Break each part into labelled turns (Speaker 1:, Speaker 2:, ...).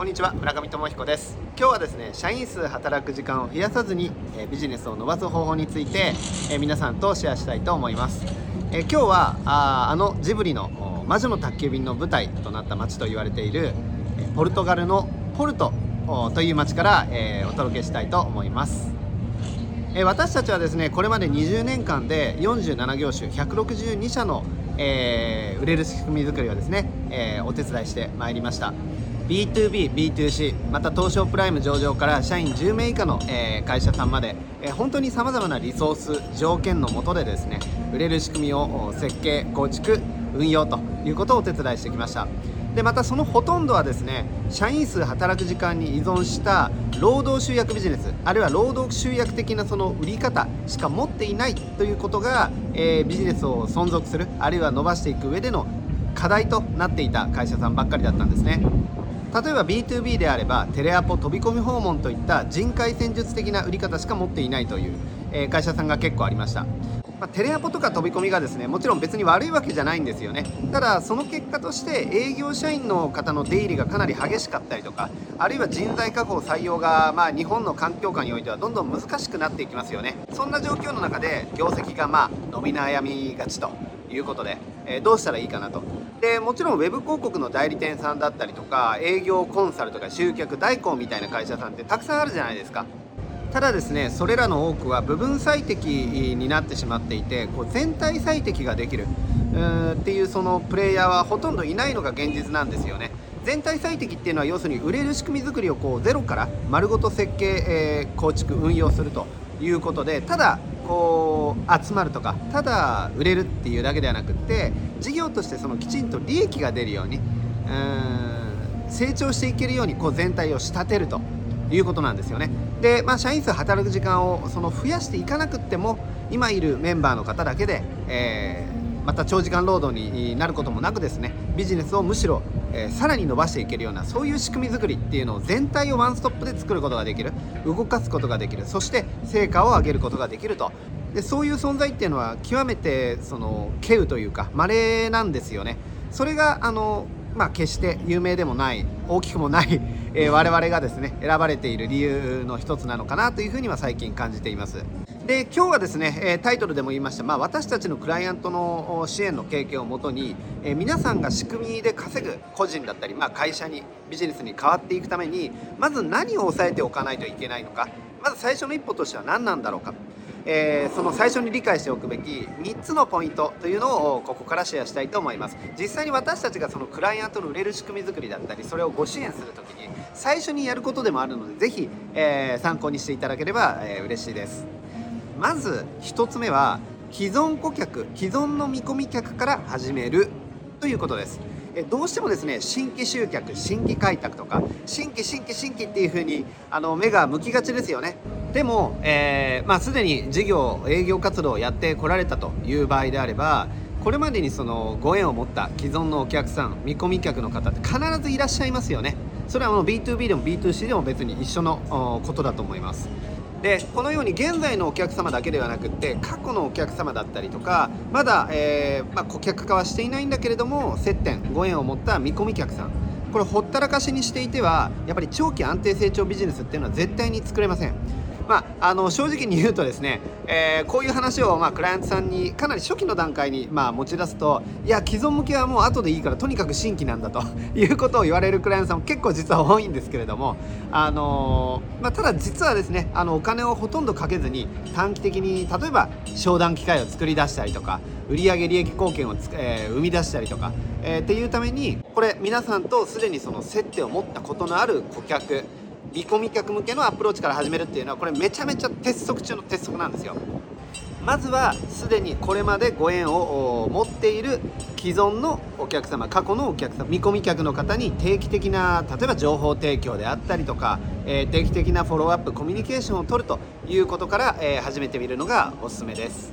Speaker 1: こんにちは村上智彦です。今日はですね社員数働く時間を増やさずに、えビジネスを伸ばす方法について、え皆さんとシェアしたいと思います、え今日はああのジブリの魔女の宅急便の舞台となった街と言われているえポルトガルのポルトという街から、えお届けしたいと思います。え私たちはですねこれまで20年間で47業種162社の、えー、売れる仕組み作りをですね、えー、お手伝いしてまいりました。B2B、B2C また東証プライム上場から社員10名以下の、えー、会社さんまで、えー、本当にさまざまなリソース条件のもとでですね売れる仕組みを設計構築運用ということをお手伝いしてきました。でまたそのほとんどはですね社員数働く時間に依存した労働集約ビジネスあるいは労働集約的なその売り方しか持っていないということが、えー、ビジネスを存続するあるいは伸ばしていく上での課題となっていた会社さんばっかりだったんですね。例えば B2B であればテレアポ飛び込み訪問といった人海戦術的な売り方しか持っていないという、え会社さんが結構ありました、まあ、テレアポとか飛び込みがですねもちろん別に悪いわけじゃないんですよね。ただその結果として営業社員の方の出入りがかなり激しかったりとかあるいは人材確保採用が、まあ、日本の環境下においてはどんどん難しくなっていきますよね。そんな状況の中で業績がまあ伸び悩みがちということで、え、どうしたらいいかなと。でもちろんウェブ広告の代理店さんだったりとか営業コンサルとか集客代行みたいな会社さんってたくさんあるじゃないですか。ただですねそれらの多くは部分最適になってしまっていてこう全体最適ができるっていうそのプレイヤーはほとんどいないのが現実なんですよね。全体最適っていうのは要するに売れる仕組み作りをこうゼロから丸ごと設計、えー、構築運用するということでただこう集まるとかただ売れるっていうだけではなくって事業としてそのきちんと利益が出るようにうん成長していけるようにこう全体を仕立てるということなんですよね。で、まあ、社員数働く時間をその増やしていかなくっても今いるメンバーの方だけで、えー、また長時間労働になることもなくですねビジネスをむしろえー、さらに伸ばしていけるようなそういう仕組み作りっていうのを全体をワンストップで作ることができる。動かすことができる。そして成果を上げることができると。でそういう存在っていうのは極めてその稀有というか稀なんですよね。それがあのまあ、決して有名でもない大きくもない、えー、我々がですね選ばれている理由の一つなのかなというふうには最近感じています。で今日はですね、えタイトルでも言いました、まあ、私たちのクライアントの支援の経験をもとに、え皆さんが仕組みで稼ぐ個人だったり、まあ、会社にビジネスに変わっていくためにまず何を抑えておかないといけないのかまず最初の一歩としては何なんだろうか。えー、その最初に理解しておくべき3つのポイントというのをここからシェアしたいと思います。実際に私たちがそのクライアントの売れる仕組み作りだったりそれをご支援する時に最初にやることでもあるので是非、えー、参考にしていただければ、えー、嬉しいです。まず1つ目は既存顧客既存の見込み客から始めるということです。えどうしてもですね新規集客新規開拓とか新規新規新規っていう風にあの目が向きがちですよね。でも、えー、まあ、すでに事業営業活動をやってこられたという場合であればこれまでにそのご縁を持った既存のお客さん見込み客の方って必ずいらっしゃいますよね。それはもう B2B でも B2C でも別に一緒のことだと思います。でこのように現在のお客様だけではなくって過去のお客様だったりとかまだ、えー、まあ、顧客化はしていないんだけれども接点ご縁を持った見込み客さん。これほったらかしにしていてはやっぱり長期安定成長ビジネスっていうのは絶対に作れません。まあ、あの正直に言うとですね、えー、こういう話を、まあ、クライアントさんにかなり初期の段階に、まあ、持ち出すといや既存向けはもう後でいいからとにかく新規なんだと いうことを言われるクライアントさんも結構実は多いんですけれども、あのー、まあ、ただ実はですねあのお金をほとんどかけずに短期的に例えば商談機会を作り出したりとか売上利益貢献をつ、えー、生み出したりとか、えー、っていうためにこれ皆さんとすでにその接点を持ったことのある顧客見込み客向けのアプローチから始めるっていうのはこれめちゃめちゃ鉄則中の鉄則なんですよ。まずはすでにこれまでご縁を持っている既存のお客様過去のお客様見込み客の方に定期的な例えば情報提供であったりとか、えー、定期的なフォローアップコミュニケーションを取るということから、えー、始めてみるのがおすすめです。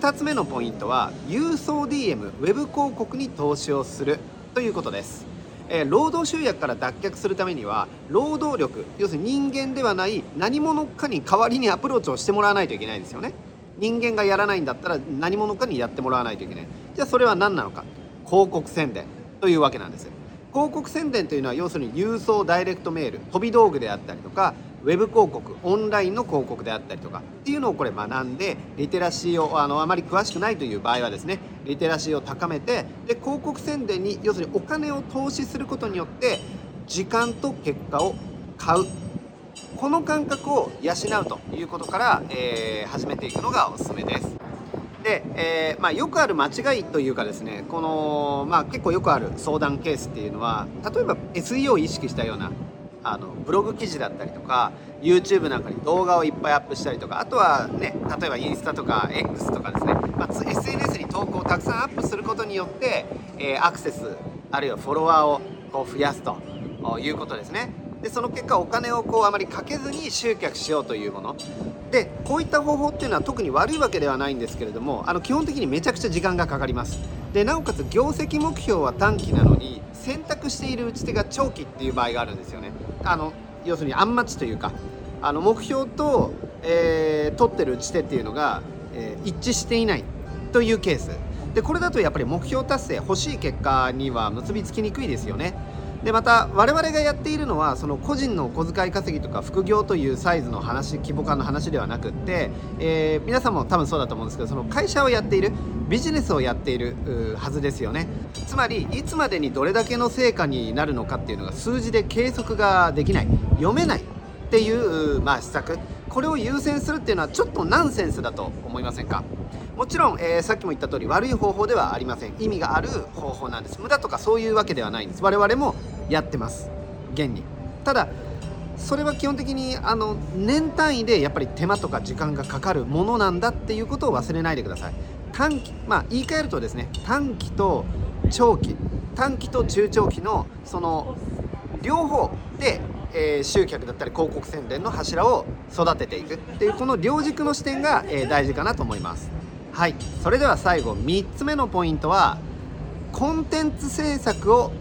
Speaker 1: 2つ目のポイントは郵送 DM ウェブ広告に投資をするということです。えー、労働集約から脱却するためには労働力要するに人間ではない何者かに代わりにアプローチをしてもらわないといけないんですよね。人間がやらないんだったら何者かにやってもらわないといけない。じゃあそれは何なのか。広告宣伝というわけなんです。広告宣伝というのは要するに郵送ダイレクトメール飛び道具であったりとかウェブ広告オンラインの広告であったりとかっていうのをこれ学んでリテラシーをあのあまり詳しくないという場合はですねリテラシーを高めてで広告宣伝に要するにお金を投資することによって時間と結果を買うこの感覚を養うということから、えー、始めていくのがおすすめです。で、えー、まあ、よくある間違いというかですねこの、まあ、結構よくある相談ケースっていうのは例えば SEO を意識したようなあのブログ記事だったりとか YouTube なんかに動画をいっぱいアップしたりとかあとはね例えばインスタとか X とかですね、まあ、SNS に投稿をたくさんアップすることによって、えー、アクセスあるいはフォロワーをこう増やすということですね。でその結果お金をこうあまりかけずに集客しようというもの。でこういった方法っていうのは特に悪いわけではないんですけれどもあの基本的にめちゃくちゃ時間がかかります。でなおかつ業績目標は短期なのに選択している打ち手が長期っていう場合があるんですよね。あの要するにアンマッチというかあの目標と、えー、取ってる打ち手っていうのが、えー、一致していないというケース。でこれだとやっぱり目標達成欲しい結果には結びつきにくいですよね。でまた我々がやっているのはその個人のお小遣い稼ぎとか副業というサイズの話規模感の話ではなくって、えー、皆さんも多分そうだと思うんですけどその会社をやっているビジネスをやっているはずですよね。つまりいつまでにどれだけの成果になるのかっていうのが数字で計測ができない読めないっていう、まあ、施策。これを優先するっていうのはちょっとナンセンスだと思いませんか？もちろん、えー、さっきも言った通り悪い方法ではありません。意味がある方法なんです。無駄とかそういうわけではないんです。我々もやってます。現に。ただそれは基本的にあの年単位でやっぱり手間とか時間がかかるものなんだっていうことを忘れないでください。短期まあ言い換えるとですね短期と長期。短期と中長期のその両方で、えー、集客だったり広告宣伝の柱を育てていくっていうこの両軸の視点が、えー、大事かなと思います。はい。それでは最後3つ目のポイントはコンテンツ制作を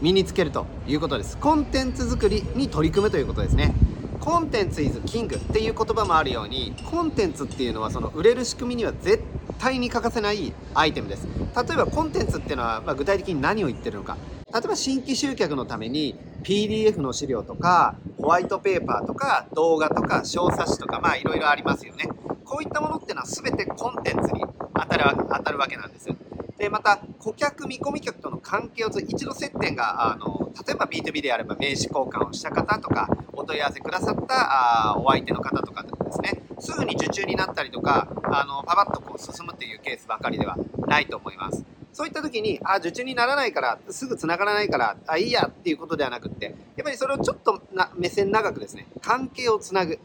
Speaker 1: 身につけるということです。コンテンツ作りに取り組むということですね。コンテンツイズキングっていう言葉もあるようにコンテンツっていうのはその売れる仕組みには絶対に欠かせないアイテムです。例えばコンテンツっていうのは、ま具体的に何を言ってるのか。例えば新規集客のために PDF の資料とかホワイトペーパーとか動画とか小冊子とかまあいろいろありますよね。こういったものっていうのは全てコンテンツに当たる当たるわけなんですでまた顧客見込み客との関係を一度接点があの例えば B2B であれば名刺交換をした方とかお問い合わせくださったあお相手の方とかですね。すぐに受注になったりとかあのパパッとこう進むっていうケースばかりではないと思います。そういった時にあ受注にならないからすぐ繋がらないからあいいやっていうことではなくってやっぱりそれをちょっとな目線長くですね関係をつなぐ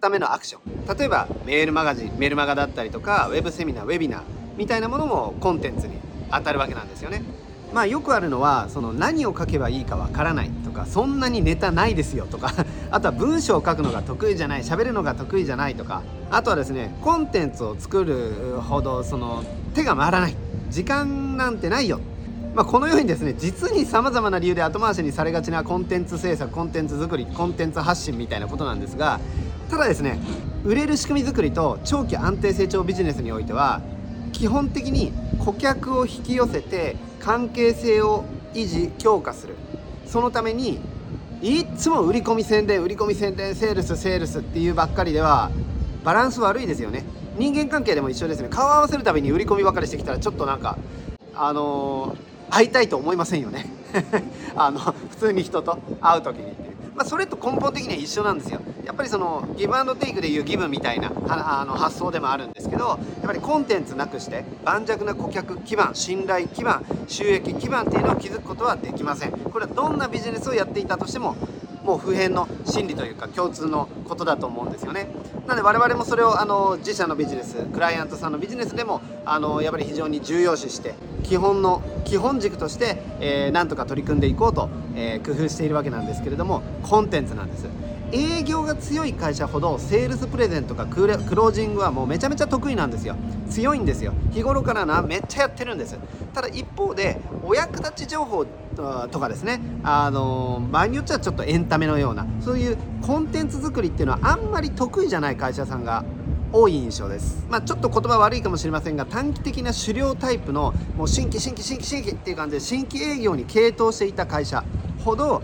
Speaker 1: ためのアクション。例えばメールマガジンメールマガだったりとかウェブセミナーウェビナー。みたいなものもコンテンツに当たるわけなんですよね。まあよくあるのはその何を書けばいいかわからないとかそんなにネタないですよとか あとは文章を書くのが得意じゃない喋るのが得意じゃないとかあとはですねコンテンツを作るほどその手が回らない時間なんてないよまあ、このようにですね実にさまざまな理由で後回しにされがちなコンテンツ制作コンテンツ作りコンテンツ発信みたいなことなんですがただですね売れる仕組み作りと長期安定成長ビジネスにおいては基本的に顧客を引き寄せて関係性を維持強化する。そのためにいつも売り込み宣伝売り込み宣伝セールスセールスっていうばっかりではバランス悪いですよね。人間関係でも一緒ですね。顔を合わせるたびに売り込みばかりしてきたらちょっとなんかあのー、会いたいと思いませんよね。あの普通に人と会う時にまあ、それと根本的には一緒なんですよ。やっぱりそのギブアンドテイクでいうギブみたいなあの発想でもあるんですけどやっぱりコンテンツなくして盤石な顧客基盤信頼基盤収益基盤っていうのを築くことはできません。これはどんなビジネスをやっていたとしてももう普遍の真理というか共通のことだと思うんですよね。なので我々もそれをあの自社のビジネスクライアントさんのビジネスでもあのやっぱり非常に重要視して基本の基本軸として、えー、なんとか取り組んでいこうと、えー、工夫しているわけなんですけれどもコンテンツなんです。営業が強い会社ほどセールスプレゼントかクロージングはもうめちゃめちゃ得意なんですよ。強いんですよ。日頃からなめっちゃやってるんです。ただ一方でお役立ち情報とかですね。あの場合によってはちょっとエンタメのようなそういうコンテンツ作りっていうのはあんまり得意じゃない会社さんが多い印象です。まあちょっと言葉悪いかもしれませんが短期的な狩猟タイプのもう新規新規新規新規っていう感じで新規営業に傾倒していた会社ほど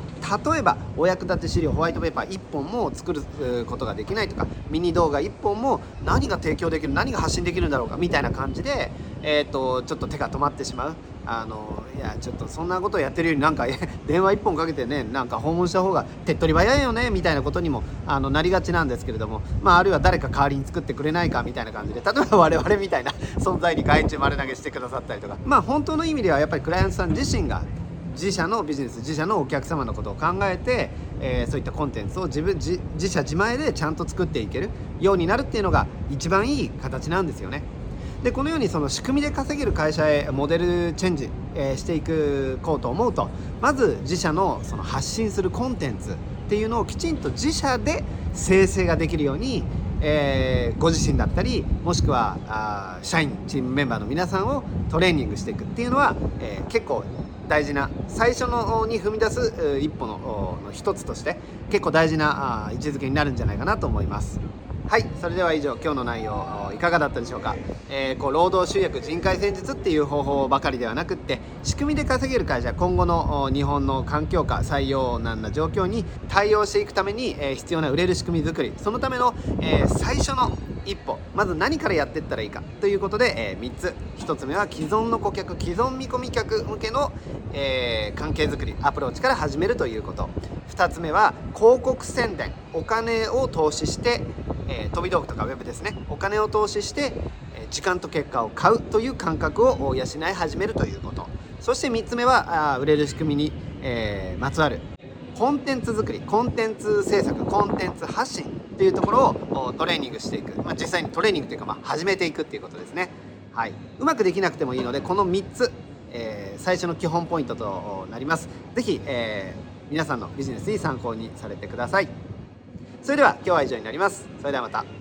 Speaker 1: 例えばお役立て資料ホワイトペーパー1本も作ることができないとかミニ動画1本も何が提供できる何が発信できるんだろうかみたいな感じで、えーと、ちょっと手が止まってしまう。あのいやちょっとそんなことをやってるよりなんか 電話1本かけてねなんか訪問した方が手っ取り早いよねみたいなことにもあのなりがちなんですけれども、まあ、あるいは誰か代わりに作ってくれないかみたいな感じで例えば我々みたいな 存在に外注丸投げしてくださったりとかまあ本当の意味ではやっぱりクライアントさん自身が自社のビジネス自社のお客様のことを考えて、えー、そういったコンテンツを自分自社自前でちゃんと作っていけるようになるっていうのが一番いい形なんですよね。でこのようにその仕組みで稼げる会社へモデルチェンジ、えー、していくこうと思うとまず自社のその発信するコンテンツっていうのをきちんと自社で生成ができるように、えー、ご自身だったりもしくはあ社員チームメンバーの皆さんをトレーニングしていくっていうのは、えー、結構大事な最初のに踏み出す一歩の一つとして結構大事な位置づけになるんじゃないかなと思います。はいそれでは以上今日の内容いかがだったでしょうか、えー、こう労働集約人海戦術っていう方法ばかりではなくって仕組みで稼げる会社今後の日本の環境下採用難な状況に対応していくために、えー、必要な売れる仕組み作りそのための、えー、最初の一歩まず何からやっていったらいいかということで、え、3つ。1つ目は既存の顧客既存見込み客向けの、えー、関係づくりアプローチから始めるということ。2つ目は広告宣伝。お金を投資して、えー、飛び道具とかウェブですね。お金を投資して、え時間と結果を買うという感覚を養い始めるということ。そして3つ目はあ売れる仕組みに、えまつわる。コンテンツ作り。コンテンツ制作。コンテンツ発信っていうところをトレーニングしていく、まあ、実際にトレーニングというか、まあ、始めていくっていうことですね、はい、うまくできなくてもいいのでこの3つ、えー、最初の基本ポイントとなります。是非、えー、皆さんのビジネスに参考にされてください。それでは今日は以上になります。それではまた。